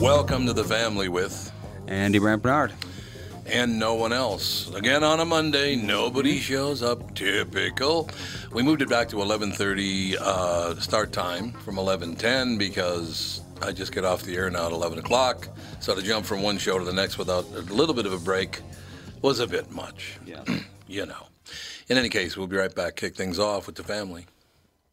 Welcome to the family with Andy Brant Bernard. and no one else. Again on a Monday, nobody shows up. Typical. We moved it back to 11:30 uh, start time from 11:10 because I just get off the air now at 11 o'clock. So to jump from one show to the next without a little bit of a break was a bit much. Yeah. you know. In any case, we'll be right back. Kick things off with the family.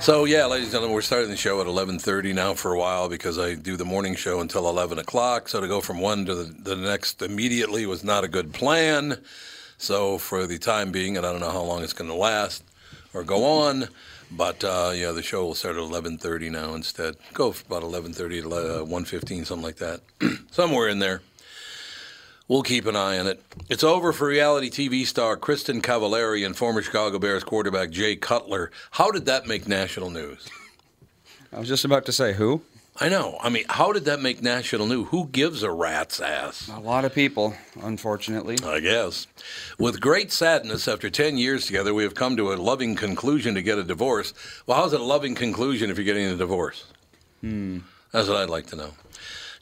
So yeah, ladies and gentlemen, we're starting the show at 11:30 now for a while because I do the morning show until 11 o'clock. So to go from one to the, the next immediately was not a good plan. So for the time being, and I don't know how long it's going to last or go on, but uh, yeah, the show will start at 11:30 now instead. Go about 11:30 to uh, 1:15, something like that, somewhere in there. We'll keep an eye on it. It's over for reality TV star Kristin Cavallari and former Chicago Bears quarterback Jay Cutler. How did that make national news? I was just about to say who? I know. I mean, how did that make national news? Who gives a rat's ass? A lot of people, unfortunately. I guess. With great sadness, after 10 years together, we have come to a loving conclusion to get a divorce. Well, how's it a loving conclusion if you're getting a divorce? Hmm. That's what I'd like to know.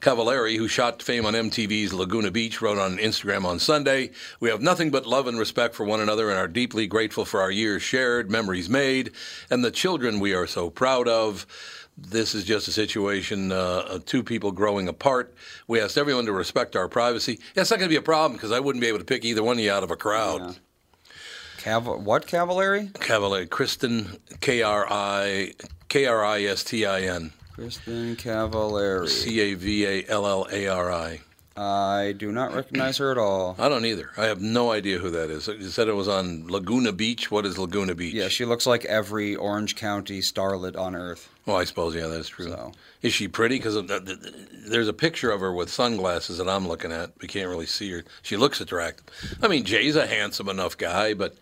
Cavallari, who shot fame on MTV's Laguna Beach, wrote on Instagram on Sunday We have nothing but love and respect for one another and are deeply grateful for our years shared, memories made, and the children we are so proud of. This is just a situation uh, of two people growing apart. We asked everyone to respect our privacy. Yeah, it's not going to be a problem because I wouldn't be able to pick either one of you out of a crowd. Yeah. Cav- what Cavallari? Cavallari, Kristin, K R I K R I S T I N, Kristin Cavallari. C A V A L L A R I. I do not recognize her at all. I don't either. I have no idea who that is. You said it was on Laguna Beach. What is Laguna Beach? Yeah, she looks like every Orange County starlet on Earth. Well, I suppose yeah, that's true. So. Is she pretty? Because uh, there's a picture of her with sunglasses that I'm looking at. We can't really see her. She looks attractive. I mean, Jay's a handsome enough guy, but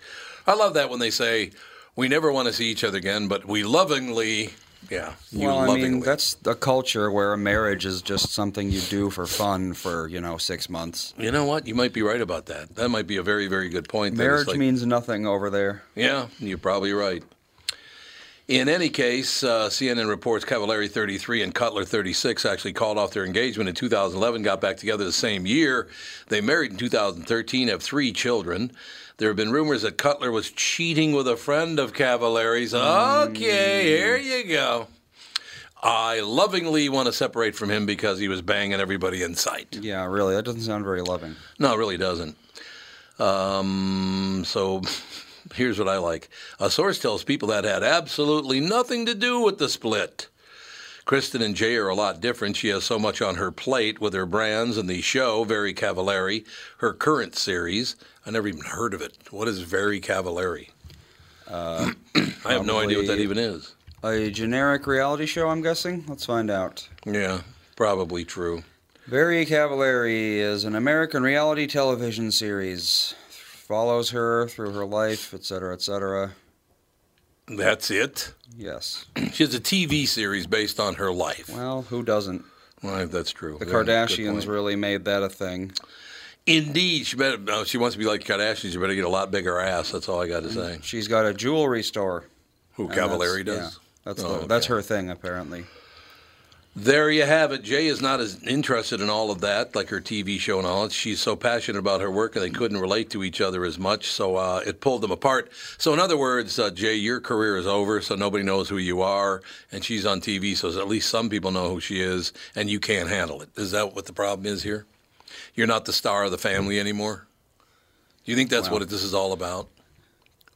I love that when they say we never want to see each other again, but we lovingly, yeah, you well, I mean, that's a culture where a marriage is just something you do for fun for, you know, six months. you know what? You might be right about that. That might be a very, very good point. that Marriage like- means nothing over there. Yeah, you're probably right. In any case, uh, CNN reports Cavallari 33 and Cutler 36 actually called off their engagement in 2011, got back together the same year. They married in 2013, have three children. There have been rumors that Cutler was cheating with a friend of Cavallari's. Okay, here you go. I lovingly want to separate from him because he was banging everybody in sight. Yeah, really, that doesn't sound very loving. No, it really doesn't. Um, so here's what I like. A source tells people that had absolutely nothing to do with the split. Kristin and Jay are a lot different. She has so much on her plate with her brands and the show, Very Cavallari, her current series. I never even heard of it. What is Very Cavallari? Uh, I have no idea what that even is. A generic reality show, I'm guessing. Let's find out. Yeah, probably true. Very Cavallari is an American reality television series. Follows her through her life, etc., etc. That's it. Yes. She has a TV series based on her life. Well, who doesn't? Well, that's true. The Yeah, Kardashians really made that a thing. Indeed, she better. she wants to be like Kardashians. She better get a lot bigger ass. That's all I got to say. She's got a jewelry store. Who Cavallari does? Yeah, that's Oh, the, that's her thing apparently. There you have it. Jay is not as interested in all of that, like her TV show and all. She's so passionate about her work, and they couldn't relate to each other as much, so uh, it pulled them apart. So, in other words, uh, Jay, your career is over, so nobody knows who you are, and she's on TV, so at least some people know who she is, and you can't handle it. Is that what the problem is here? You're not the star of the family anymore. Do you think that's Well. what this is all about?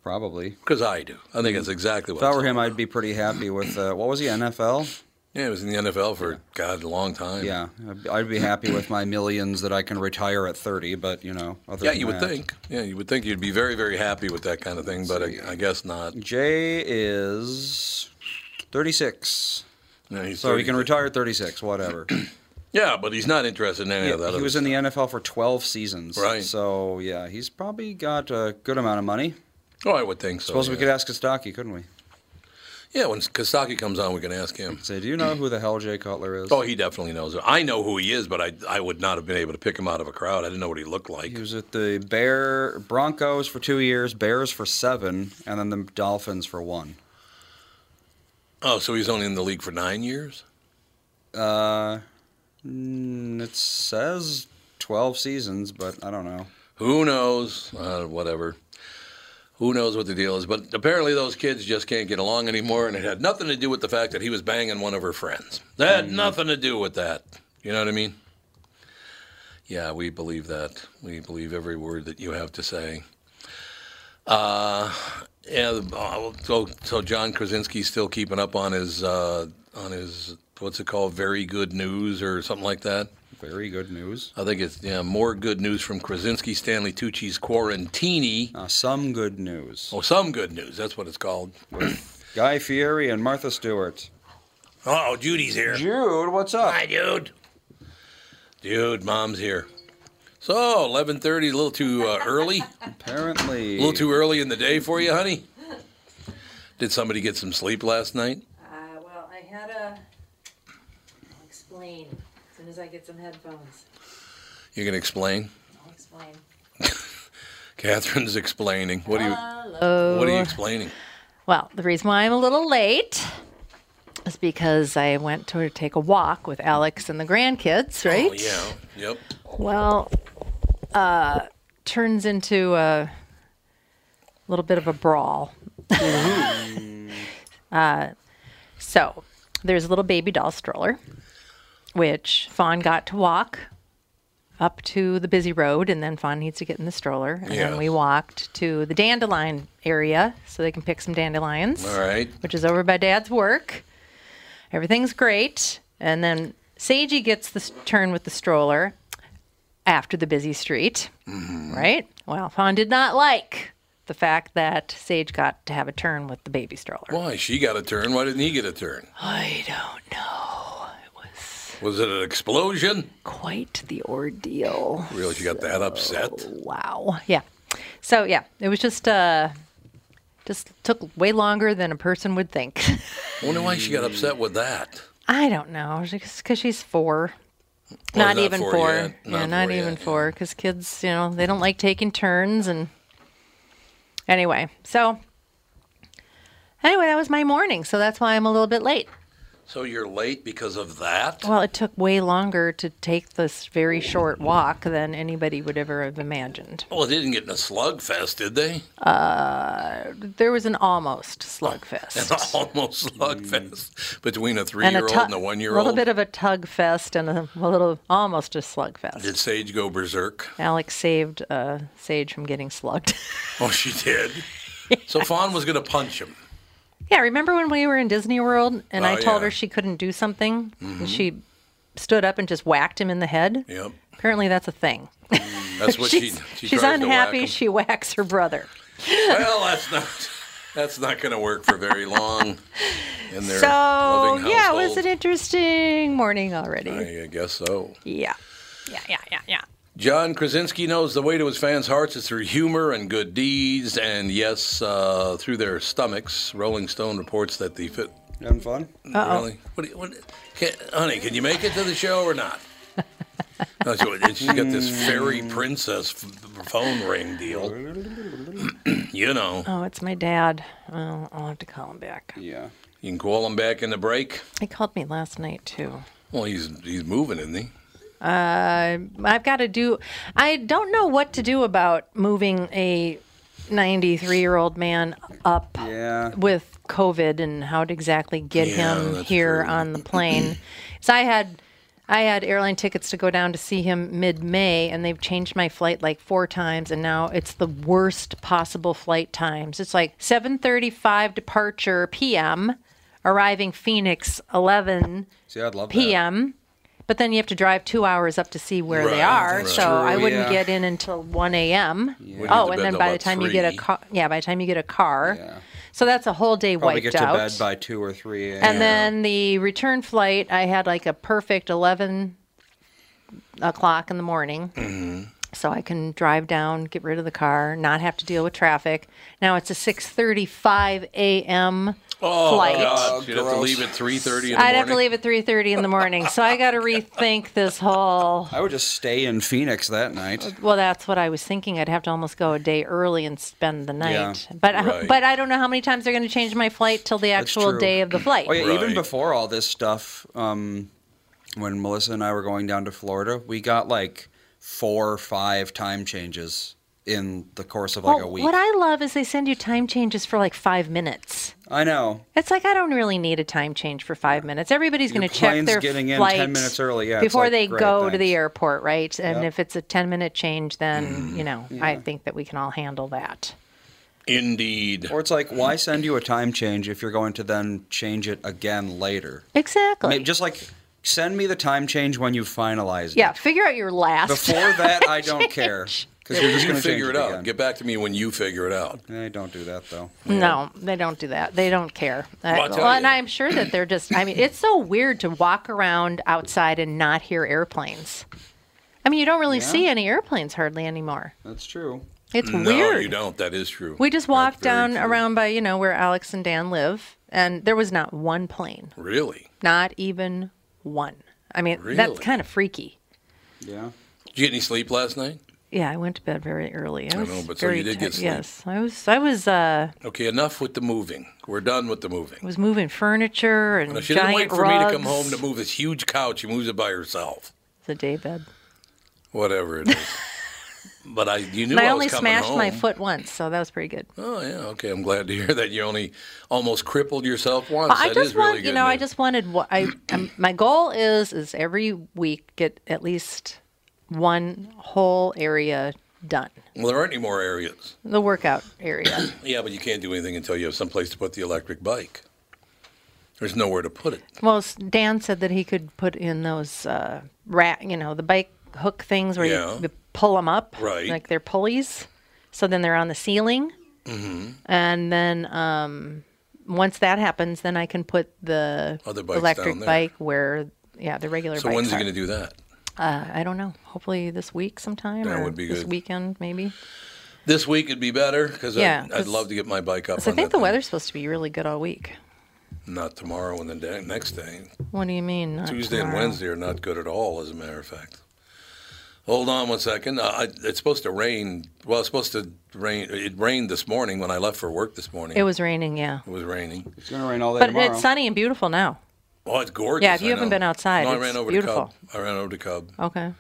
Probably. Because I do. I think that's exactly what. If I were him, about. I'd be pretty happy with uh, what was he NFL? Yeah, he was in the NFL for God a long time. Yeah, I'd- be happy with my millions that I can retire at 30. But you know, other Yeah, you would that- think. Yeah, you would think you'd be very, very happy with that kind of thing, but I, I guess not. Jay is 36, No, he's so he can retire at 36. Whatever. Yeah, but he's not interested in any Yeah, of that. he was in the. NFL for 12 seasons. Right. So yeah, he's probably got a good amount of money. Oh, I would think so. Suppose yeah. we could ask Kostaki, couldn't we? Yeah, when Kostaki comes on, we can ask him. Say, do you know who the hell Jay Cutler is? Oh, he definitely knows. I know who he is, but I, I would not have been able to pick him out of a crowd. I didn't know what he looked like. He was at the Bear Broncos for two years, Bears for seven, and then the Dolphins for one. Oh, so he's only in the league for nine years? Uh, mm, it says twelve seasons, but I don't know. Who knows? Uh, whatever. Who knows what the deal is? But apparently, those kids just can't get along anymore, and it had nothing to do with the fact that he was banging one of her friends. That had nothing to do with that. You know what I mean? Yeah, we believe that. We believe every word that you have to say. Uh, yeah. uh, So, so John Krasinski's still keeping up on his uh, on his what's it called? Very good news or something like that. Very good news. I think it's yeah, more good news from Krasinski, Stanley Tucci's Quarantini. Uh, some good news. Oh, some good news. That's what it's called. Guy Fieri and Martha Stewart. Oh, Judy's here. Jude, what's up? Hi, dude. Dude, mom's here. So, eleven thirty, a little too uh, early. Apparently, A little too early in the day for you, honey. Did somebody get some sleep last night? Uh, well, I had a. I'll as as I get some headphones. You can explain. I'll explain. Catherine's explaining. What are you? Hello. What are you explaining? Well, the reason why I'm a little late is because I went to take a walk with Alex and the grandkids, right? Oh yeah. Yep. Well, uh, turns into a little bit of a brawl. uh, so there's a little baby doll stroller, which Fawn got to walk up to the busy road, and then Fawn needs to get in the stroller. And then we walked to the dandelion area so they can pick some dandelions All right. which is over by Dad's work. Everything's great. And then Sage gets the turn with the stroller after the busy street, mm-hmm. right? Well, Fawn did not like the fact that Sage got to have a turn with the baby stroller. Why? She got a turn. Why didn't he get a turn? I don't know. Was it an explosion? quite the ordeal. Really, she got that upset? Wow. Yeah. So yeah, it was just uh just took way longer than a person would think. I wonder why she got upset with that. I don't know, because she's four. Well, not not even four four. yet. Yeah, Not not four even yet, four. Because kids, you know, they don't like taking turns. And anyway, so anyway, that was my morning. So that's why I'm a little bit late. So you're late because of that? Well, it took way longer to take this very short walk than anybody would ever have imagined. Well, they didn't get in a slugfest, did they? There was an almost slugfest. An almost slugfest between a three-year-old and a one-year-old. A little bit of a tug fest and a, a little almost a slugfest. Did Sage go berserk? Alex saved uh, Sage from getting slugged. Oh, she did. so Fawn was going to punch him. Yeah, remember when we were in Disney World and I Oh, told yeah. Mm-hmm. her she couldn't do something? And She stood up and just whacked him in the head. Yep. Apparently, that's a thing. That's what she, she's she she's to whack unhappy. him. She whacks her brother. Well, that's not that's not going to work for very long in their So yeah, it was an interesting morning already. I guess so. Yeah, yeah, yeah, yeah, yeah. John Krasinski knows the way to his fans' hearts is through humor and good deeds, and yes, uh, through their stomachs. Rolling Stone reports that the fit. Having fun? Really? What? You, what can, honey, can you make it to the show or not? No, so she's got this fairy princess f- phone ring deal. you know, Oh, it's my dad. Oh, I'll have to call him back. Yeah. you can call him back in the break. He called me last night too. Well, he's he's moving, isn't he? Uh, I've got to do. I don't know what to do about moving a 93 year old man up Yeah. with COVID and how to exactly get Yeah, him here true. on the plane. so I had. I had airline tickets to go down to see him mid-May, and they've changed my flight like four times, and now it's the worst possible flight times. It's like 7:35 departure p.m., arriving Phoenix 11 See, love that. But then you have to drive two hours up to see where Right, they are. that's So true, I wouldn't yeah. get in until 1 a.m. Wouldn't Oh, and then by the time you get a car, yeah, by the time you get a car, Yeah. so that's a whole day Probably wiped get to bed by 2 or 3 a.m. and then the return flight, I had like a perfect 11 o'clock in the morning. Mm-hmm. So I can drive down, get rid of the car, not have to deal with traffic. Now it's a 6:35 a.m. Oh, flight. God. You'd have to leave at 3.30 in the I'd morning. have to leave at 3:30 in the morning. So I got to rethink this whole I would just stay in Phoenix that night. Well, that's what I was thinking. I'd have to almost go a day early and spend the night. Yeah. But Right. but I don't know how many times they're going to change my flight till the actual day of the flight. Oh yeah, even before all this stuff, um, when Melissa and I were going down to Florida, we got like four or five time changes in the course of like Well, a week. what I love is they send you time changes for like five minutes. I know. It's like I don't really need a time change for five minutes. Everybody's going to check their getting in flight 10 minutes early, yeah, before like, they great, go to the airport, right? And Yep. if it's a ten minute change, then Mm. you know I think that we can all handle that. Indeed. Or it's like, why send you a time change if you're going to then change it again later? Exactly. Maybe just like send me the time change when you finalize yeah. it. Yeah, figure out your last. Before that, I don't care because you're just going to figure it out. Again. Get back to me when you figure it out. I don't do that though. No, they don't do that. They don't care. Uh, Well, I'll well, and. I'm sure that they're just. I mean, it's so weird to walk around outside and not hear airplanes. I mean, you don't really Yeah. see any airplanes hardly anymore. That's true. It's no, weird. you don't. That is true. We just walked down true. around by you know where Alex and Dan live, and there was not one plane, Really? not even one. I mean, Really? that's kind of freaky. Yeah. Did you get any sleep last night? Yeah, I went to bed very early. I, I know, but so you did get sleep. Yes, I was. I was. uh Okay, enough with the moving. We're done with the moving. was moving furniture and Now, she didn't wait for me to come home to move this huge couch. She moves it by herself. The day bed. Whatever it is. but I, you knew And I I only smashed my foot once, so that was pretty good. Oh yeah, okay. I'm glad to hear that you only almost crippled yourself once. I That just is really want, you know, I just wanted. I um, my goal is is every week get at least one whole area done. Well, there aren't any more areas. The workout area. Yeah, but you can't do anything until you have some place to put the electric bike. There's nowhere to put it. well, Dan said that he could put in those uh, rat, you know, the bike hook things where Yeah. you, you pull them up, Right. Like they're pulleys. So then they're on the ceiling, Mm-hmm. and then um, once that happens, then I can put the electric bike where, yeah, the regular. Bike. So when's he are. going to do that? Uh, I don't know. Hopefully this week sometime That or would be this weekend maybe. This week would be better because Yeah, I'd, I'd 'cause- love to get my bike up. 'Cause I think that the thing. weather's supposed to be really good all week. Not tomorrow and the day, next day. What do you mean? not Tuesday and? Wednesday are not good at all, as a matter of fact. Hold on one second. Uh, it's supposed to rain. Well, it's supposed to rain. It rained this morning when I left for work this morning. It was raining, yeah. It was raining. It's gonna rain all day But tomorrow. it's sunny and beautiful now. Oh, it's gorgeous. Yeah, if you I haven't know. been outside, no, I ran over beautiful. to Cub. I ran over to Cub. Okay.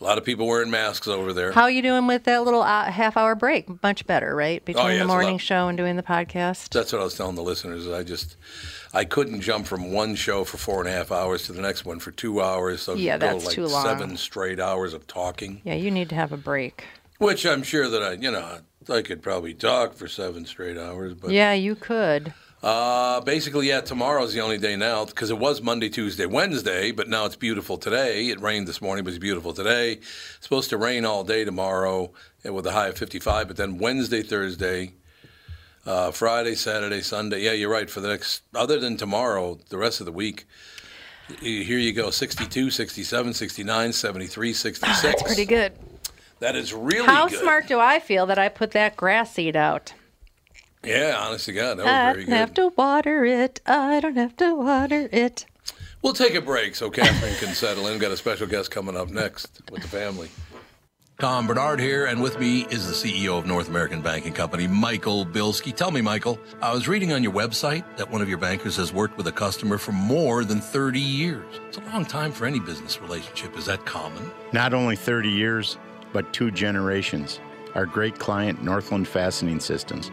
A lot of people wearing masks over there. How are you doing with that little uh, half hour break? Much better, right? Between Oh, yeah, the morning show and doing the podcast. That's what I was telling the listeners. I just, I couldn't jump from one show for four and a half hours to the next one for two hours. So Yeah, that's like too long. seven straight hours of talking, Yeah, you need to have a break. which I'm sure that I, you know, I could probably talk for seven straight hours, but Yeah, you could. Uh, basically, yeah, tomorrow's the only day now because it was Monday, Tuesday, Wednesday, but now it's beautiful today. It rained this morning, but it's beautiful today. It's supposed to rain all day tomorrow with a high of 55, but then Wednesday, Thursday, uh, Friday, Saturday, Sunday. Yeah, you're right. For the next, other than tomorrow, the rest of the week, here you go 62, 67, 69, 73, 66. That's pretty good. That is really How good. smart do I feel that I put that grass seed out? Yeah, honest to God, that was I very don't have to water it. I don't have to water it. We'll take a break so Catherine can settle in. Got a special guest coming up next with the family. Tom Barnard here, and with me is the CEO of North American Banking Company, Michael Bilski. Tell me, Michael, I was reading on your website that one of your bankers has worked with a customer for more than 30 years. It's a long time for any business relationship. Is that common? Not only 30 years, but two generations. Our great client, Northland Fastening Systems.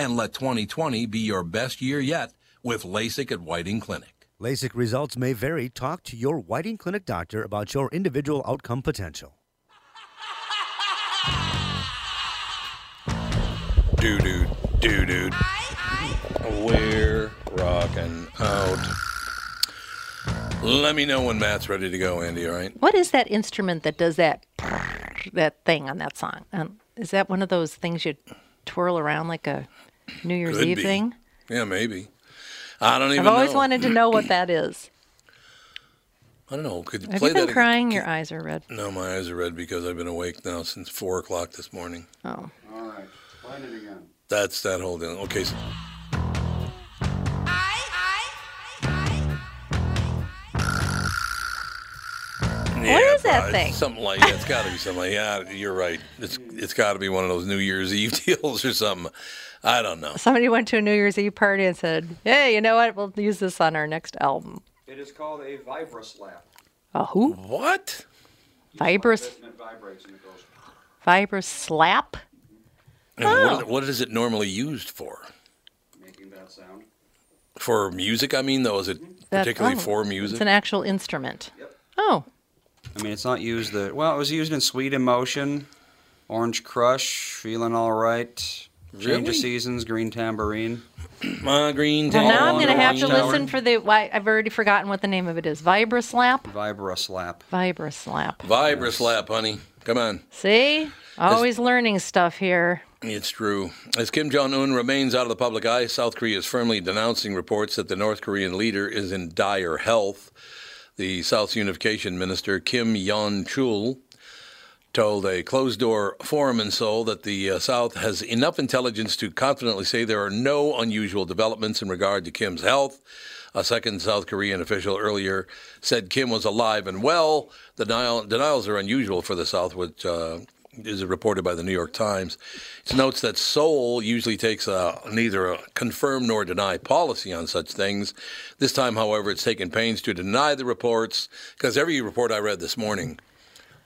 And let 2020 be your best year yet with LASIK at Whiting Clinic. LASIK results may vary. Talk to your Whiting Clinic doctor about your individual outcome potential. Doo doo, doo doo. We're rocking out. Let me know when Matt's ready to go, Andy, all right? What is that instrument that does that that thing on that song? Um, is that one of those things you twirl around like a New Year's Could Eve be. thing? Yeah, maybe. I don't even I've always know. wanted to know what that is. I don't know. Could you Have play you been that? crying? Your eyes are red. No, my eyes are red because I've been awake now since 4 o'clock this morning. Oh. All right, find it again. That's that whole deal. Okay. So, What is that thing? Something like that. It's got to be something like yeah. You're right. It's it's got to be one of those New Year's Eve deals or something. I don't know. Somebody went to a New Year's Eve party and said, "Hey, you know what? We'll use this on our next album." It is called a Vibra Slap. A who? What? Vibrous, And it vibrates and it goes. vibrous slap. Oh. what, what is it normally used for? making that sound. For music, I mean, though, is it mm-hmm. That- particularly oh, for music? It's an actual instrument. Yep. Oh, I mean, it's not used the well. It was used in Sweet Emotion, Orange Crush, Feeling All Right, Change Really? of Seasons, Green Tambourine. My green well, now I'm going to have to watchtower. listen for the. Why I've already forgotten what the name of it is. Vibra slap. Vibra Slap. Vibra slap. Vibra slap, honey. Come on. See, always learning stuff here. It's true. As Kim Jong un remains out of the public eye, South Korea is firmly denouncing reports that the North Korean leader is in dire health. The South's Unification Minister, Kim Yeon-chul, told a closed door forum in Seoul that the uh, South has enough intelligence to confidently say there are no unusual developments in regard to Kim's health. A second South Korean official earlier said Kim was alive and well. The denial, denials are unusual for the South, which uh, is reported by the New York Times. It notes that Seoul usually takes a, neither a confirm nor deny policy on such things. This time, however, it's taken pains to deny the reports because every report I read this morning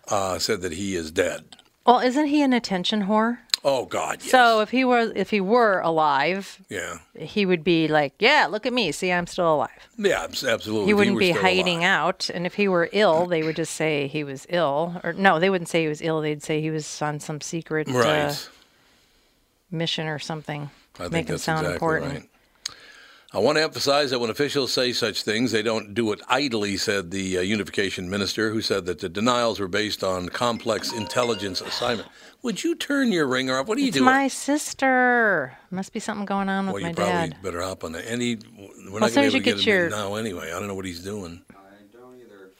uh, said that he is dead. Well, isn't he an attention whore? Oh God, yes. So if he were if he were alive, yeah, he would be like, "Yeah, look at me. See, I'm still alive." yeah, absolutely. He wouldn't were be hiding alive. out. And if he were ill, they would just say he was ill. Or no, they wouldn't say he was ill. They'd say he was on some secret Right. uh, mission or something. I think Make him sound exactly important. right. I want to emphasize that when officials say such things, they don't do it idly, said the uh, unification minister, who said that the denials were based on complex intelligence assignment. Would you turn your ringer off? What are you It's doing? my sister. Must be something going on with well, my you probably better hop on that. And he, we're Well, not as soon going as to you get to get your- him now anyway. I don't know what he's doing. I don't either.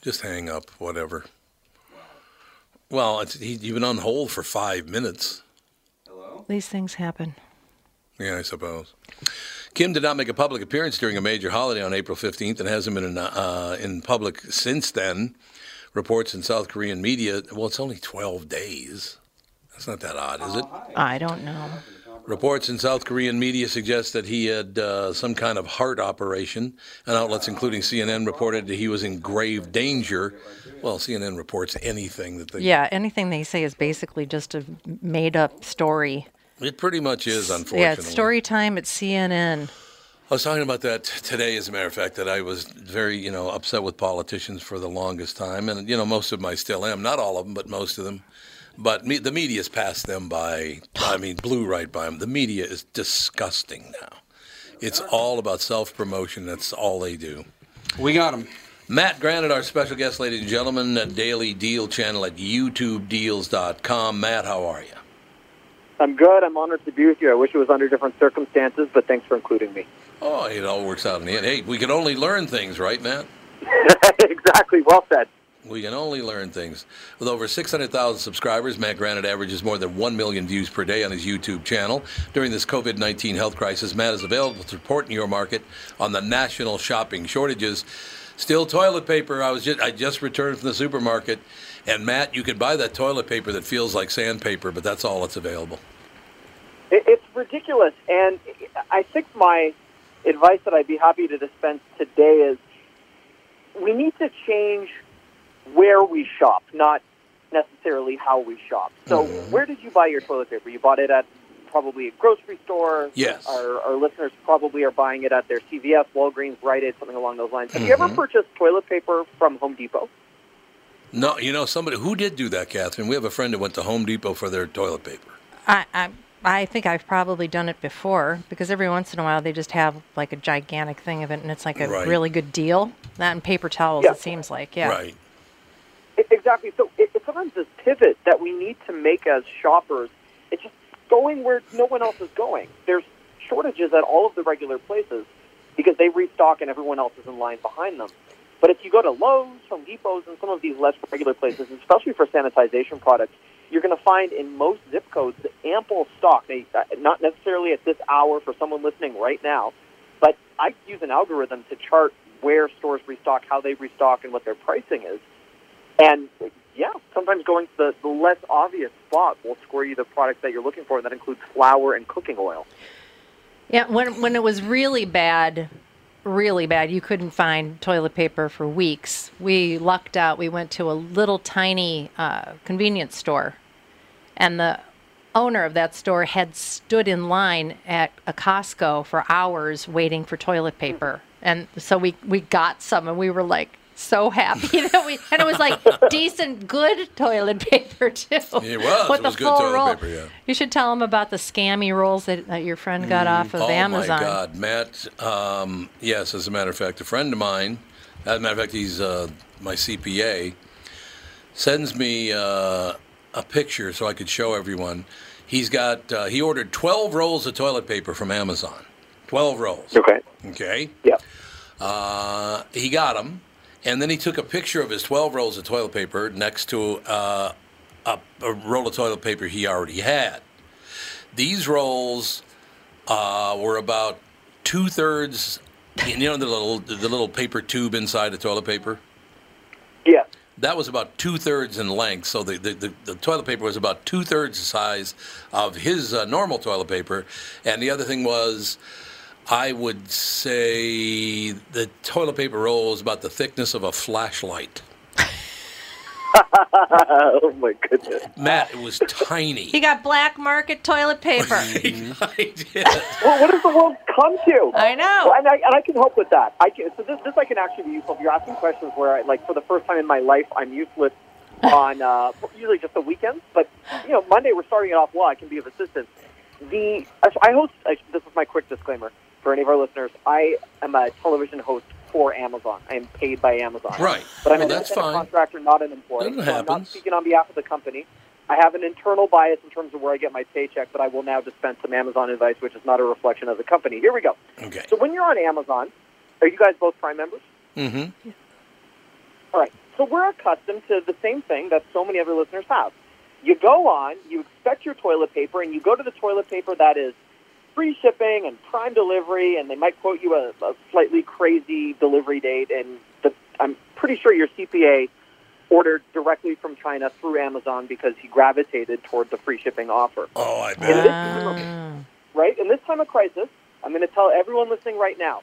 Just hang up, whatever. Well, it's, he, you've been on hold for five minutes. Hello? These things happen. Yeah, I suppose. Kim did not make a public appearance during a major holiday on April 15th and hasn't been in, uh, in public since then. Reports in South Korean media, well, it's only 12 days. That's not that odd, is it? I don't know. Reports in South Korean media suggest that he had uh, some kind of heart operation, and outlets including CNN reported that he was in grave danger. Well, CNN reports anything that they. Yeah, anything they say is basically just a made up story. It pretty much is, unfortunately. Yeah, it's story time at CNN. I was talking about that today, as a matter of fact, that I was very, you know, upset with politicians for the longest time, and you know, most of them I still am. Not all of them, but most of them. But me, the media's passed them by. I mean, blew right by them. The media is disgusting now. It's all about self promotion. That's all they do. We got them. Matt Granite, our special guest, ladies and gentlemen, at Daily Deal channel at YouTubeDeals.com. Matt, how are you? I'm good. I'm honored to be with you. I wish it was under different circumstances, but thanks for including me. Oh, it all works out in the end. Hey, we can only learn things, right, Matt? exactly. Well said. We can only learn things. With over 600,000 subscribers, Matt Granite averages more than 1 million views per day on his YouTube channel. During this COVID 19 health crisis, Matt is available to support in your market on the national shopping shortages. Still toilet paper. I was just I just returned from the supermarket, and Matt, you could buy that toilet paper that feels like sandpaper, but that's all that's available. It's ridiculous, and I think my advice that I'd be happy to dispense today is we need to change where we shop, not necessarily how we shop. So, mm-hmm. where did you buy your toilet paper? You bought it at probably a grocery store. Yes. Our, our listeners probably are buying it at their CVS, Walgreens, Rite Aid, something along those lines. Have you ever mm-hmm. purchased toilet paper from Home Depot? No, you know somebody who did do that, Catherine. We have a friend who went to Home Depot for their toilet paper. I, I I think I've probably done it before because every once in a while they just have like a gigantic thing of it and it's like a Right. really good deal. That and paper towels, Yeah. it seems like. Yeah. Right. E- Exactly. So it, it's sometimes this pivot that we need to make as shoppers. It's just going where no one else is going. There's shortages at all of the regular places because they restock and everyone else is in line behind them. But if you go to Lowe's, Home Depots, and some of these less regular places, especially for sanitization products, you're going to find in most zip codes ample stock. They, uh, not necessarily at this hour for someone listening right now, but I use an algorithm to chart where stores restock, how they restock, and what their pricing is. And yeah, sometimes going to the, the less obvious spot will score you the products that you're looking for, and that includes flour and cooking oil. Yeah, when when it was really bad, really bad, you couldn't find toilet paper for weeks. We lucked out. We went to a little tiny uh, convenience store, and the owner of that store had stood in line at a Costco for hours waiting for toilet paper, and so we we got some, and we were like so happy that we and it was like decent good toilet paper too It was. with It the was good full toilet roll paper, yeah. you should tell them about the scammy rolls that, that your friend got off of oh Amazon. Oh my God, Matt. Um, yes, as a matter of fact, a friend of mine, as a matter of fact, he's uh, my CPA, sends me uh, a picture so I could show everyone. He's got uh, he ordered 12 rolls of toilet paper from Amazon. 12 rolls. Okay. Okay. Yeah. Uh, he got them, and then he took a picture of his 12 rolls of toilet paper next to uh, a, a roll of toilet paper he already had. These rolls uh, were about two thirds. You know the little the little paper tube inside the toilet paper. Yeah. That was about two thirds in length. So the, the, the, the toilet paper was about two thirds the size of his uh, normal toilet paper. And the other thing was, I would say the toilet paper roll is about the thickness of a flashlight. oh my goodness. Matt, it was tiny. He got black market toilet paper. I did. Well, what does the world come to? I know. Well, and I, and I can help with that. I can, so this, this I can actually be useful. If you're asking questions where, I, like, for the first time in my life, I'm useless on uh, usually just the weekends. But you know, Monday we're starting it off well. I can be of assistance. The I host. I, this is my quick disclaimer for any of our listeners. I am a television host for Amazon. I am paid by Amazon. Right. But I'm Well, an that's fine. contractor, not an employee. That So I'm not speaking on behalf of the company. I have an internal bias in terms of where I get my paycheck, but I will now dispense some Amazon advice, which is not a reflection of the company. Here we go. Okay. So when you're on Amazon, are you guys both Prime members? Mm-hmm. All right. So we're accustomed to the same thing that so many other listeners have. You go on, you expect your toilet paper, and you go to the toilet paper that is free shipping and prime delivery, and they might quote you a, a slightly crazy delivery date, and the, I'm pretty sure your CPA ordered directly from China through Amazon because he gravitated toward the free shipping offer. Oh, I bet. right? In this time of crisis, I'm going to tell everyone listening right now,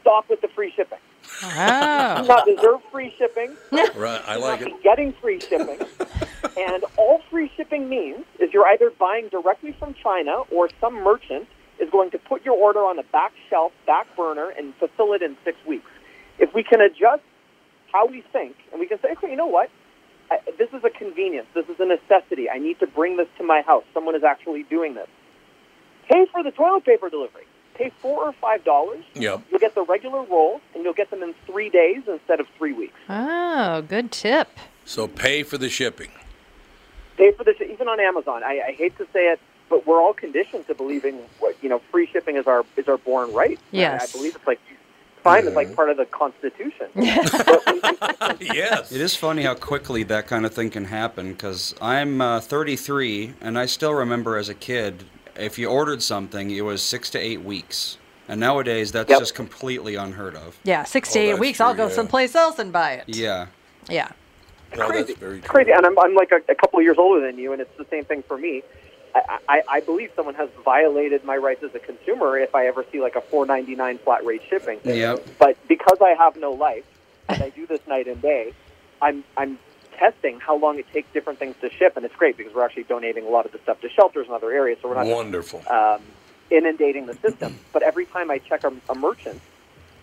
stop with the free shipping. You Oh. do not deserve free shipping. Right. I like You're it. getting free shipping. and all free shipping means is you're either buying directly from China or some merchant is going to put your order on a back shelf, back burner, and fulfill it in six weeks. If we can adjust how we think, and we can say, okay, you know what? I, this is a convenience. This is a necessity. I need to bring this to my house. Someone is actually doing this. Pay for the toilet paper delivery. Pay four or five dollars. Yep. You'll get the regular rolls, and you'll get them in three days instead of three weeks. Oh, good tip. So pay for the shipping. pay for this even on Amazon. I, I hate to say it, but we're all conditioned to believing what you know free shipping is our is our born right. Yes. I, I believe it's like Prime is like part of the Constitution. yes. It is funny how quickly that kind of thing can happen because I'm uh, 33 and I still remember as a kid, if you ordered something, it was six to eight weeks. And nowadays, that's Yep. just completely unheard of. Yeah, six to Oh, eight that's weeks. true, I'll go yeah. someplace else and buy it. Yeah. Yeah. Well, crazy. that's very true. crazy, and I'm, I'm like a, a couple of years older than you, and it's the same thing for me. I, I, I believe someone has violated my rights as a consumer if I ever see like a 4.99 flat rate shipping. Yep. But because I have no life, and I do this night and day, I'm I'm testing how long it takes different things to ship, and it's great because we're actually donating a lot of the stuff to shelters and other areas, so we're not Wonderful. um, inundating the system. But every time I check a, a merchant,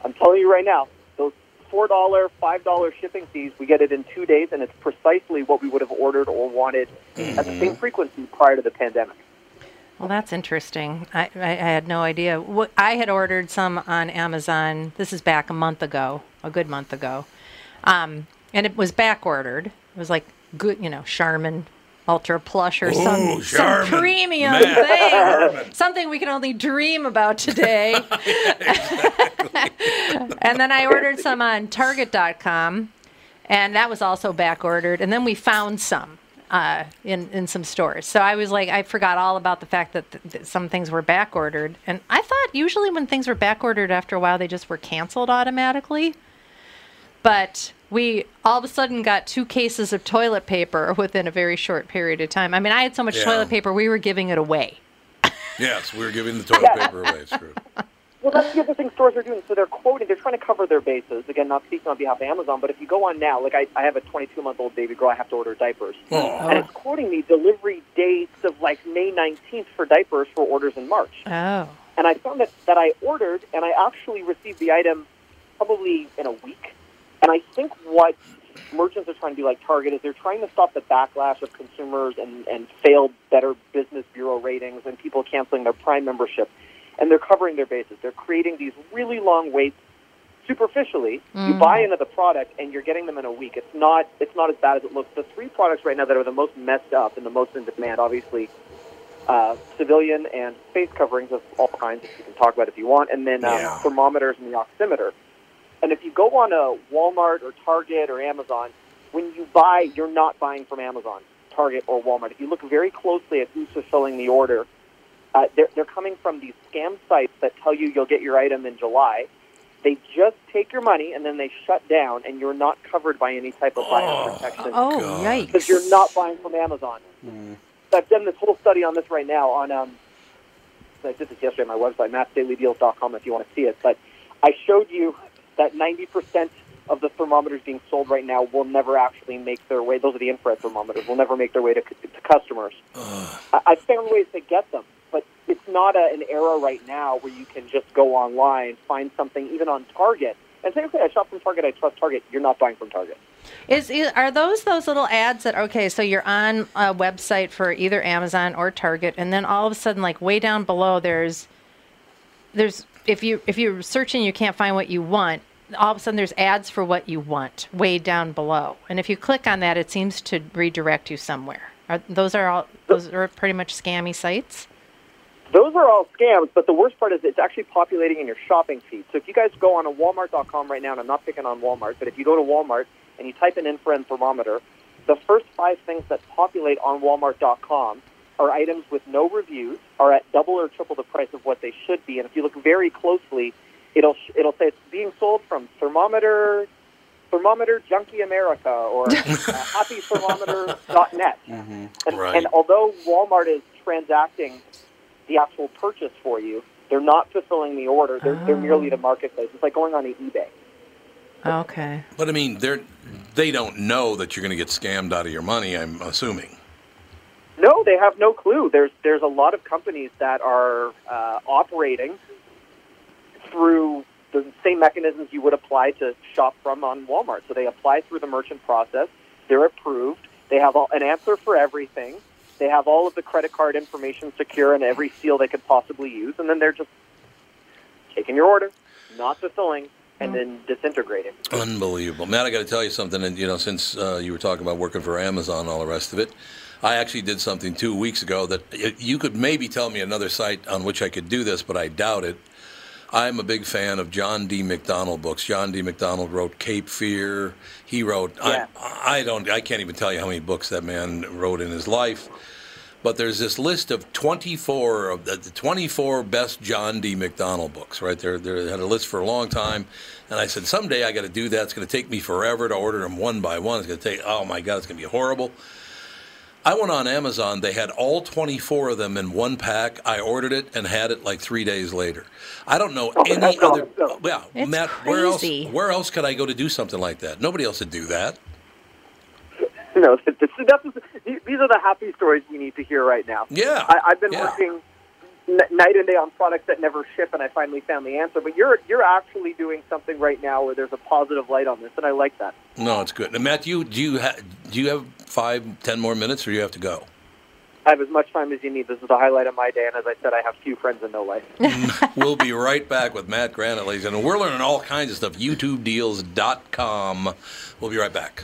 I'm telling you right now, those four dollar, five dollar shipping fees, we get it in two days, and it's precisely what we would have ordered or wanted at the same frequency prior to the pandemic. Well, that's interesting. I, I, I had no idea. What I had ordered some on Amazon. This is back a month ago, a good month ago, um, and it was back ordered. It was like good, you know, Charmin Ultra Plush or some, Ooh, some Charmin. premium Man, thing, Charmin. something we can only dream about today. and then I ordered some on Target.com, and that was also back ordered. And then we found some uh, in in some stores. So I was like, I forgot all about the fact that th- th- some things were back ordered. And I thought usually when things were back ordered after a while, they just were canceled automatically. But we all of a sudden got two cases of toilet paper within a very short period of time. I mean, I had so much Yeah. toilet paper, we were giving it away. Yes, we were giving the toilet paper away. It's true. Well, that's the other thing stores are doing. So they're quoting, they're trying to cover their bases. Again, not speaking on behalf of Amazon, but if you go on now, like I, I have a 22 month old baby girl, I have to order diapers. Oh. And it's quoting me delivery dates of like May 19th for diapers for orders in March. Oh. And I found that, that I ordered and I actually received the item probably in a week. And I think what merchants are trying to do, like Target, is they're trying to stop the backlash of consumers and, and failed Better Business Bureau ratings and people canceling their Prime membership. And they're covering their bases. They're creating these really long waits superficially. You buy into the product and you're getting them in a week. It's not it's not as bad as it looks. The three products right now that are the most messed up and the most in demand, obviously, uh, civilian and face coverings of all kinds, you can talk about if you want, and then um, Yeah. thermometers and the oximeter. And if you go on a Walmart or Target or Amazon, when you buy, you're not buying from Amazon, Target, or Walmart. If you look very closely at who's fulfilling the order, uh, they're, they're coming from these scam sites that tell you you'll get your item in July. They just take your money and then they shut down, and you're not covered by any type of buyer protection Oh, yikes. because you're not buying from Amazon. So I've done this whole study on this right now on um, I did this yesterday on my website, mattdailydeals.com if you want to see it. But I showed you that 90% of the thermometers being sold right now will never actually make their way. Those are the infrared thermometers. Will never make their way to, to customers. I, I found ways to get them, but it's not a, an era right now where you can just go online, find something even on Target, and say, "Okay, I shop from Target. I trust Target." You're not buying from Target. Is, is are those those little ads that okay? So you're on a website for either Amazon or Target, and then all of a sudden, like way down below, there's there's if you if you're searching, you can't find what you want. All of a sudden, there's ads for what you want way down below, and if you click on that, it seems to redirect you somewhere. Are, those are all those are pretty much scammy sites. Those are all scams, but the worst part is it's actually populating in your shopping feed. So if you guys go on a Walmart.com right now, and I'm not picking on Walmart, but if you go to Walmart and you type in infrared thermometer, the first five things that populate on Walmart.com are items with no reviews, are at double or triple the price of what they should be. And if you look very closely, it'll it'll say it's being sold from Thermometer, Thermometer Junkie America, or uh, HappyThermometer.net. And, Right. and although Walmart is transacting the actual purchase for you, they're not fulfilling the order. They're, they're merely the marketplace. It's like going on to eBay. Okay. But I mean, they're they don't know that you're going to get scammed out of your money. I'm assuming. No, they have no clue. There's there's a lot of companies that are uh, operating through the same mechanisms you would apply to shop from on Walmart. So they apply through the merchant process. They're approved. They have all, an answer for everything. They have all of the credit card information secure and every seal they could possibly use, and then they're just taking your order, not fulfilling, and then disintegrating. Unbelievable, Matt. I got to tell you something. And you know, since uh, you were talking about working for Amazon, and all the rest of it, I actually did something two weeks ago that you could maybe tell me another site on which I could do this, but I doubt it. I'm a big fan of John D. MacDonald books. John D. MacDonald wrote Cape Fear. He wrote Yeah. I, I don't I can't even tell you how many books that man wrote in his life. But there's this list of 24 of the, the 24 best John D. MacDonald books, right there. They had a list for a long time, and I said someday I got to do that. It's going to take me forever to order them one by one. It's going to take oh my god, it's going to be horrible. I went on Amazon. They had all 24 of them in one pack. I ordered it and had it like three days later. I don't know oh, any other. awesome. Yeah, It's Matt, where else? Where else could I go to do something like that? Nobody else would do that. No, this, this, that's, these are the happy stories we need to hear right now. Yeah, I, I've been yeah. working n- night and day on products that never ship, and I finally found the answer. But you're you're actually doing something right now where there's a positive light on this, and I like that. No, it's good. Now, Matt, do you do you ha- do you have five, ten more minutes, or do you have to go? I have as much time as you need. This is the highlight of my day, and as I said, I have few friends and no life. Mm, we'll be right back with Matt Granite, ladies, and we're learning all kinds of stuff. YouTubedeals.com. We'll be right back.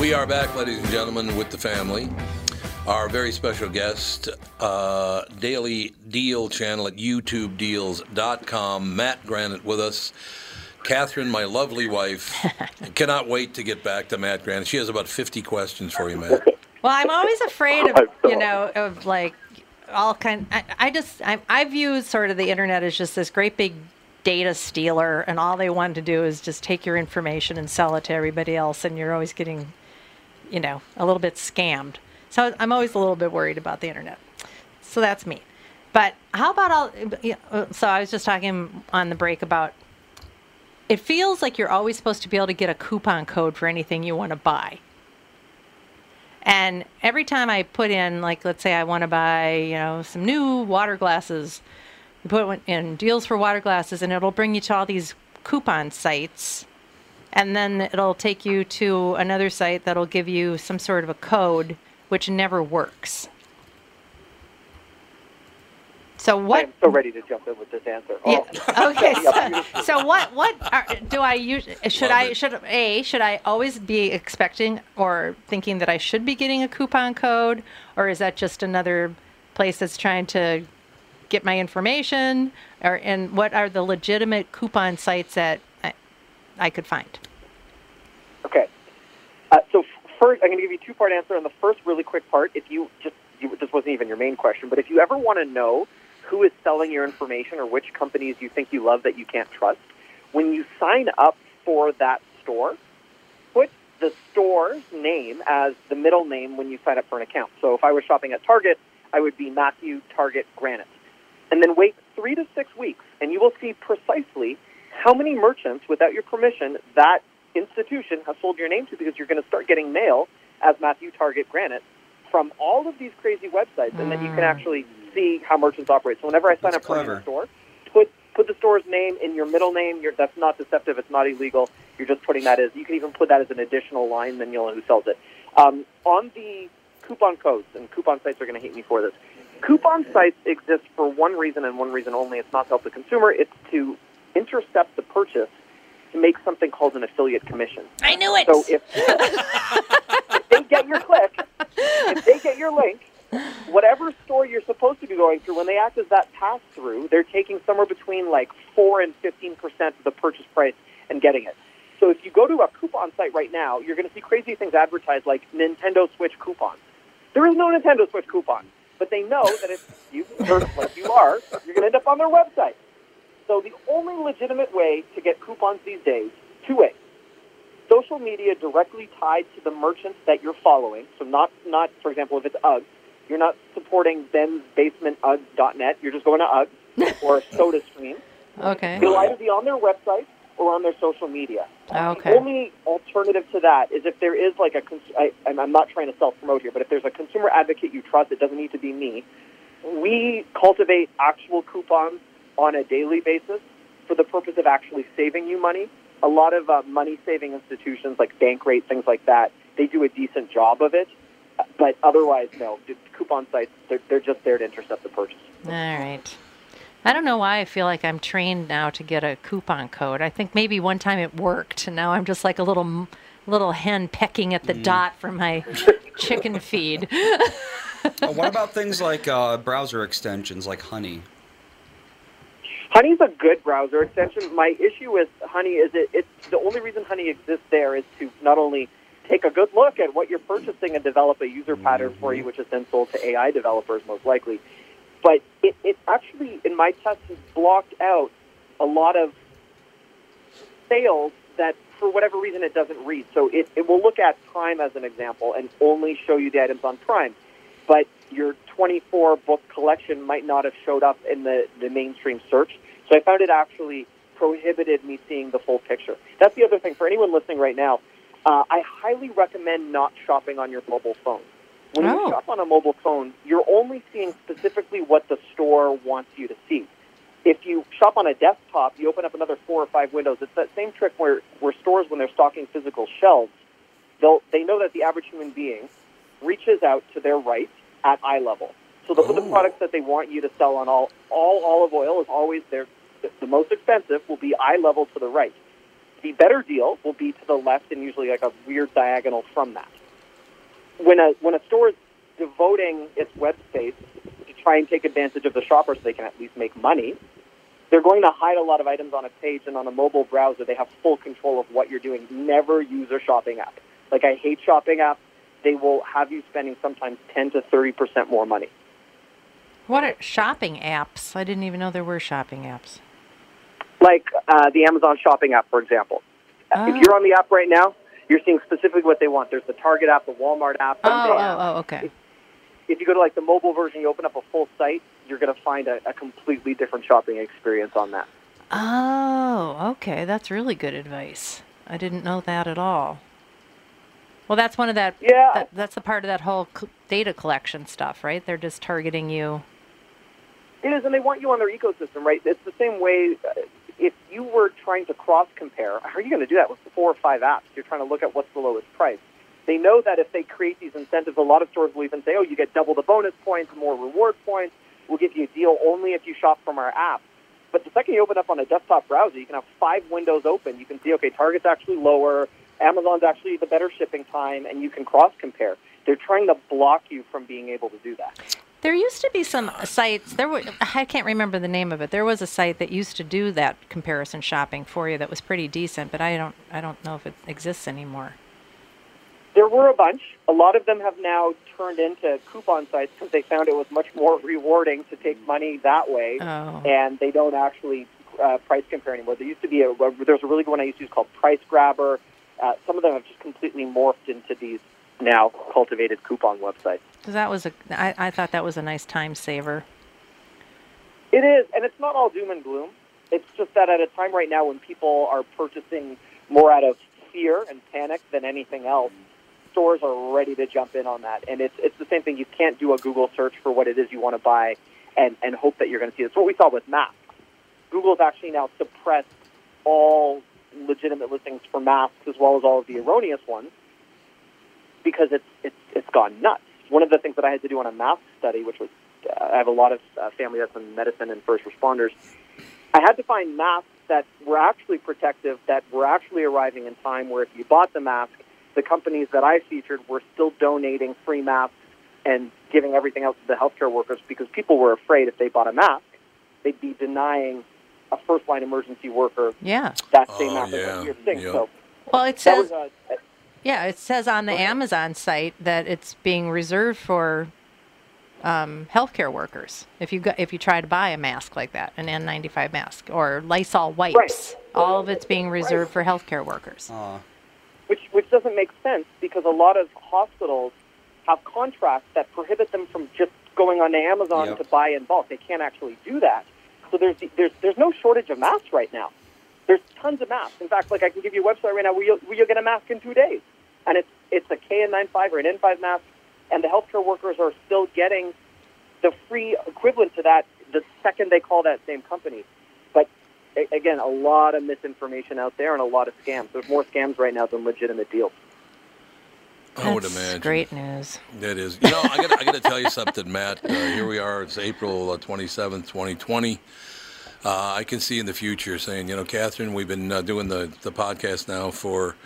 We are back, ladies and gentlemen, with the family. Our very special guest, uh, Daily Deal channel at YouTubeDeals.com, Matt Granite with us. Catherine, my lovely wife, cannot wait to get back to Matt Granite. She has about 50 questions for you, Matt. Well, I'm always afraid of you know of like all kind. I, I just I, I view sort of the internet as just this great big data stealer, and all they want to do is just take your information and sell it to everybody else, and you're always getting, you know, a little bit scammed. So I'm always a little bit worried about the internet. So that's me. But how about all? So I was just talking on the break about. It feels like you're always supposed to be able to get a coupon code for anything you want to buy And every time I put in, like, let's say I want to buy, you know, some new water glasses, you put in deals for water glasses, and it'll bring you to all these coupon sites. And then it'll take you to another site that'll give you some sort of a code, which never works. So what? I'm so ready to jump in with this answer. Yeah. Oh. Okay. So, so what? What are, do I use? Should Love I? it. Should a? Should I always be expecting or thinking that I should be getting a coupon code, or is that just another place that's trying to get my information? Or and what are the legitimate coupon sites that I, I could find? Okay. Uh, so first, I'm going to give you a two-part answer on the first really quick part. If you just, you, this wasn't even your main question, but if you ever want to know who is selling your information or which companies you think you love that you can't trust, when you sign up for that store, put the store's name as the middle name when you sign up for an account. So if I was shopping at Target, I would be Matthew Target Granite. And then wait three to six weeks, and you will see precisely how many merchants, without your permission, that institution has sold your name to because you're going to start getting mail as Matthew Target Granite from all of these crazy websites, and then you can actually see how merchants operate. So whenever I sign That's up for clever. a store, put put the store's name in your middle name. You're, that's not deceptive. It's not illegal. You're just putting that as. You can even put that as an additional line. Then you'll know who sells it. Um, on the coupon codes, and coupon sites are going to hate me for this. Coupon sites exist for one reason and one reason only. It's not to help the consumer. It's to intercept the purchase to make something called an affiliate commission. I knew it. So if, if they get your click, if they get your link, whatever store you're supposed to be going through, when they act as that pass through, they're taking somewhere between like four and fifteen percent of the purchase price and getting it. So if you go to a coupon site right now, you're going to see crazy things advertised like Nintendo Switch coupons. There is no Nintendo Switch coupon, but they know that if you heard like you are, you're going to end up on their website. So the only legitimate way to get coupons these days, two ways. Social media directly tied to the merchants that you're following. So not, not for example, if it's UGG, you're not supporting Ben's Basement UGG.net. You're just going to UGG or SodaStream. okay. You'll either be on their website or on their social media. Ah, okay. The only alternative to that is if there is like a, cons- I, I'm not trying to self-promote here, but if there's a consumer advocate you trust, it doesn't need to be me. We cultivate actual coupons on a daily basis for the purpose of actually saving you money. A lot of uh, money-saving institutions like Bankrate, things like that, they do a decent job of it. But otherwise, no. The coupon sites, they're, they're just there to intercept the purchase. All right. I don't know why I feel like I'm trained now to get a coupon code. I think maybe one time it worked, and now I'm just like a little little hen pecking at the dot for my chicken feed. What about things like uh, browser extensions like Honey? Honey's a good browser extension. My issue with Honey is it, it's the only reason Honey exists there is to not only take a good look at what you're purchasing and develop a user pattern for you, mm-hmm. which is then sold to AI developers most likely, but it, it actually, in my test, has blocked out a lot of sales that for whatever reason it doesn't read. So it, it will look at Prime as an example and only show you the items on Prime. But your 24 book collection might not have showed up in the, the mainstream search. So I found it actually prohibited me seeing the full picture. That's the other thing. For anyone listening right now, uh, I highly recommend not shopping on your mobile phone. When Oh. you shop on a mobile phone, you're only seeing specifically what the store wants you to see. If you shop on a desktop, you open up another four or five windows. It's that same trick where, where stores, when they're stocking physical shelves, they'll, they know that the average human being reaches out to their right at eye level. So the, the products that they want you to sell on all, all olive oil is always their, the, most expensive will be eye level to the right. The better deal will be to the left and usually like a weird diagonal from that. When a, when a store is devoting its web space to try and take advantage of the shopper so they can at least make money, they're going to hide a lot of items on a page and on a mobile browser. They have full control of what you're doing. Never use a shopping app. Like I hate shopping apps. They will have you spending sometimes 10 to 30 percent more money. what are shopping apps? I didn't even know there were shopping apps. Like uh, the Amazon shopping app, for example. Oh. If you're on the app right now, you're seeing specifically what they want. There's the Target app, the Walmart app. Oh, oh, oh, okay. If you go to like the mobile version, you open up a full site, you're going to find a, a completely different shopping experience on that. Oh, okay. That's really good advice. I didn't know that at all. Well, that's one of that. Yeah. That, that's the part of that whole data collection stuff, right? They're just targeting you. It is, and they want you on their ecosystem, right? It's the same way. If you were trying to cross compare, how are you going to do that with four or five apps? You're trying to look at what's the lowest price. They know that if they create these incentives, a lot of stores will even say, "Oh, you get double the bonus points, more reward points. We'll give you a deal only if you shop from our app." But the second you open up on a desktop browser, you can have five windows open. You can see, okay, Target's actually lower, Amazon's actually the better shipping time, and you can cross compare. They're trying to block you from being able to do that. There used to be some sites. There were I can't remember the name of it. There was a site that used to do that comparison shopping for you that was pretty decent, but I don't I don't know if it exists anymore. There were a bunch. A lot of them have now turned into coupon sites because they found it was much more rewarding to take money that way, Oh. and they don't actually uh, price compare anymore. There used to be a there's a really good one I used to use called Price Grabber. Uh, some of them have just completely morphed into these now cultivated coupon websites. Because that was a I, I thought that was a nice time saver. It is, and it's not all doom and gloom. It's just that at a time right now when people are purchasing more out of fear and panic than anything else, stores are ready to jump in on that. And it's it's the same thing. You can't do a Google search for what it is you want to buy and, and hope that you're going to see. It's what we saw with masks. Google's actually now suppressed all legitimate listings for masks as well as all of the erroneous ones because it's it's it's gone nuts. One of the things that I had to do on a mask study, which was uh, I have a lot of uh, family that's in medicine and first responders. I had to find masks that were actually protective, that were actually arriving in time. Where if you bought the mask, the companies that I featured were still donating free masks and giving everything else to the healthcare workers because people were afraid if they bought a mask, they'd be denying a first line emergency worker Yeah. that same Oh, mask. Yeah, a weird yeah. So Well, it that says was a, yeah, it says on the Amazon site that it's being reserved for um, healthcare workers. If you go, if you try to buy a mask like that, an N95 mask or Lysol wipes, Right. all of it's being reserved for healthcare workers. Aw. which which doesn't make sense because a lot of hospitals have contracts that prohibit them from just going on Amazon Yep. to buy in bulk. They can't actually do that. So there's there's there's no shortage of masks right now. There's tons of masks. In fact, like I can give you a website right now where you'll, where you'll get a mask in two days, and it's it's a KN95 or an N5 mask, and the healthcare workers are still getting the free equivalent to that the second they call that same company. But a- again, a lot of misinformation out there and a lot of scams. There's more scams right now than legitimate deals. I would imagine. great news. That is. You know, I got I got to tell you something, Matt. Uh, here we are. It's April twenty seventh, twenty twenty. Uh, I can see in the future saying, you know, Catherine, we've been uh, doing the the podcast now for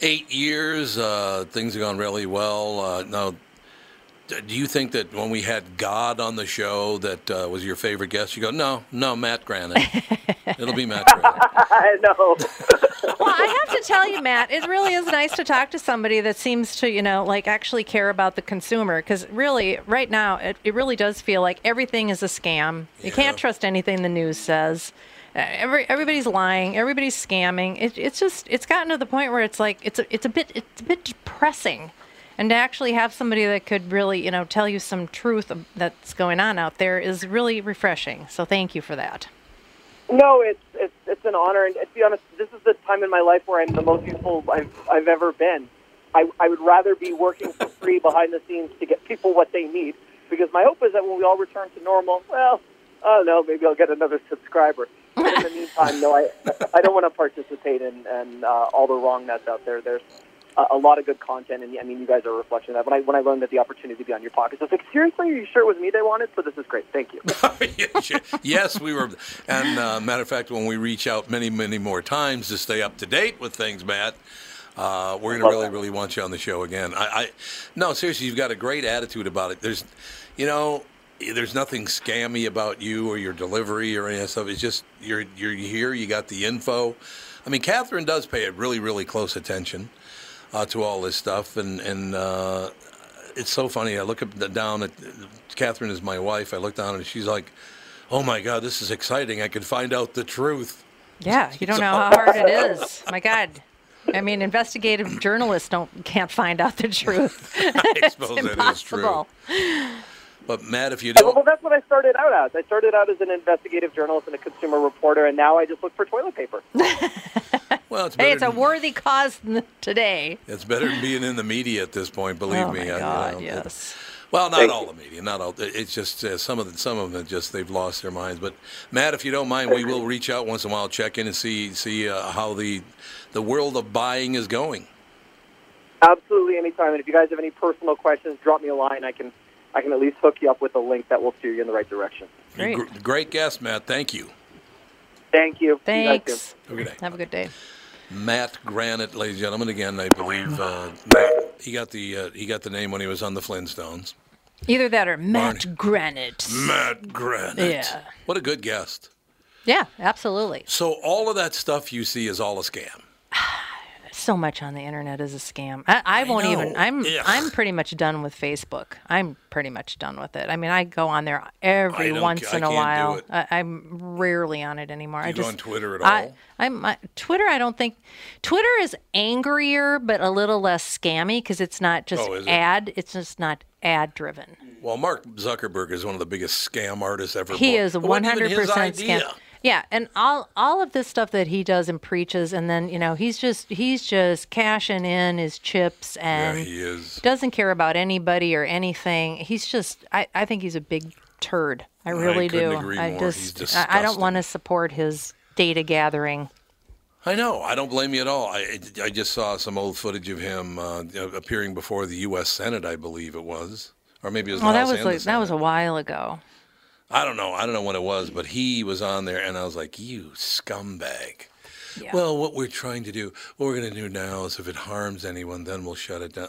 eight years. Uh, things have gone really well. Uh, now, do you think that when we had God on the show, that uh, was your favorite guest? You go, no, no, Matt Granite. It'll be Matt Granite. I know. Well, I have to tell you, Matt, it really is nice to talk to somebody that seems to, you know, like actually care about the consumer. Because really, right now, it, it really does feel like everything is a scam. You can't trust anything the news says. Every, everybody's lying. Everybody's scamming. It, it's just it's gotten to the point where it's like it's a, it's a bit it's a bit depressing, and to actually have somebody that could really you know tell you some truth that's going on out there is really refreshing. So thank you for that. No, it's it's it's an honor, and to be honest, this is the time in my life where I'm the most useful I've I've ever been. I I would rather be working for free behind the scenes to get people what they need, because my hope is that when we all return to normal, well, I don't know, maybe I'll get another subscriber. In the meantime, no, I I don't want to participate in and uh, all the wrong that's out there. There's a, a lot of good content, and I mean, you guys are a reflection of that. When I when I learned that the opportunity to be on your podcast, I was like, seriously, are you sure it was me they wanted? So this is great. Thank you. yes, we were. And uh, matter of fact, when we reach out many, many more times to stay up to date with things, Matt, uh, we're going to really, that. really want you on the show again. I, I, no, seriously, you've got a great attitude about it. There's, you know, there's nothing scammy about you or your delivery or any of that stuff. It's just you're you're here. You got the info. I mean, Catherine does pay it really, really close attention uh, to all this stuff, and and uh, it's so funny. I look up down at Catherine is my wife. I look down and she's like, "Oh my God, this is exciting! I can find out the truth." Yeah, you don't know how hard it is. My God. I mean, investigative journalists don't can't find out the truth. I suppose that is true. Impossible. But Matt, if you Well, don't, that's what I started out as. I started out as an investigative journalist and a consumer reporter, and now I just look for toilet paper. Well, it's hey, better it's a than- worthy cause today. It's better than being in the media at this point. Believe oh me. my I- you God, know, it- yes. Well, not Thank all the media, not all. It's just uh, some of them, some of them just they've lost their minds. But Matt, if you don't mind, we will reach out once in a while, check in and see see uh, how the the world of buying is going. Absolutely, anytime. And if you guys have any personal questions, drop me a line. I can I can at least hook you up with a link that will steer you in the right direction. Great. Great guest, Matt. Thank you. Thank you. See you. Thanks. Have a good day. Have a good day. Matt Granite, ladies and gentlemen. Again, I believe uh, Matt, he got the uh, he got the name when he was on the Flintstones. Either that or Matt Barney. Granite. Matt Granite. Yeah. What a good guest. Yeah, absolutely. So all of that stuff you see is all a scam. So much on the internet is a scam. I, I, won't even. I'm Ugh. I'm pretty much done with Facebook. I'm pretty much done with it. I mean, I go on there every once in I a while. I, I'm rarely on it anymore. I You go just on Twitter at all? I'm I, Twitter. I don't think Twitter is angrier, but a little less scammy because it's not just Oh, is it? ad. It's just not ad driven. Well, Mark Zuckerberg is one of the biggest scam artists ever. He born. is It one wasn't hundred even his percent scam. Yeah, and all all of this stuff that he does and preaches, and then you know he's just he's just cashing in his chips Yeah, and he is. doesn't care about anybody or anything. He's just I, I think he's a big turd. I really couldn't do. I just I, I don't want to support his data gathering. I know. I don't blame you at all. I, I just saw some old footage of him uh, appearing before the U.S. Senate, I believe it was, or maybe it was. the Oh, that was like that was a while ago. I don't know. I don't know what it was, but he was on there, and I was like, "You scumbag." Yeah. Well, what we're trying to do, what we're going to do now is if it harms anyone, then we'll shut it down.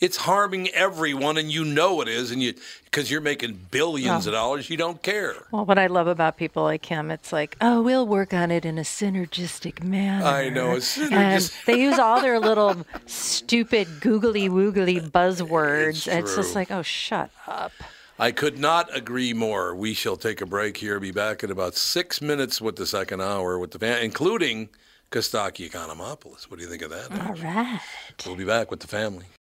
It's harming everyone, and you know it is, and you because you're making billions Oh. of dollars, you don't care. Well, what I love about people like him, it's like, oh, we'll work on it in a synergistic manner. I know, it's And they use all their little stupid googly woogly buzzwords. It's It's, just like, oh, shut up. I could not agree more. We shall take a break here. Be back in about six minutes with the second hour with the fan, including Kostaki Economopoulos. What do you think of that? All right. We'll be back with the family.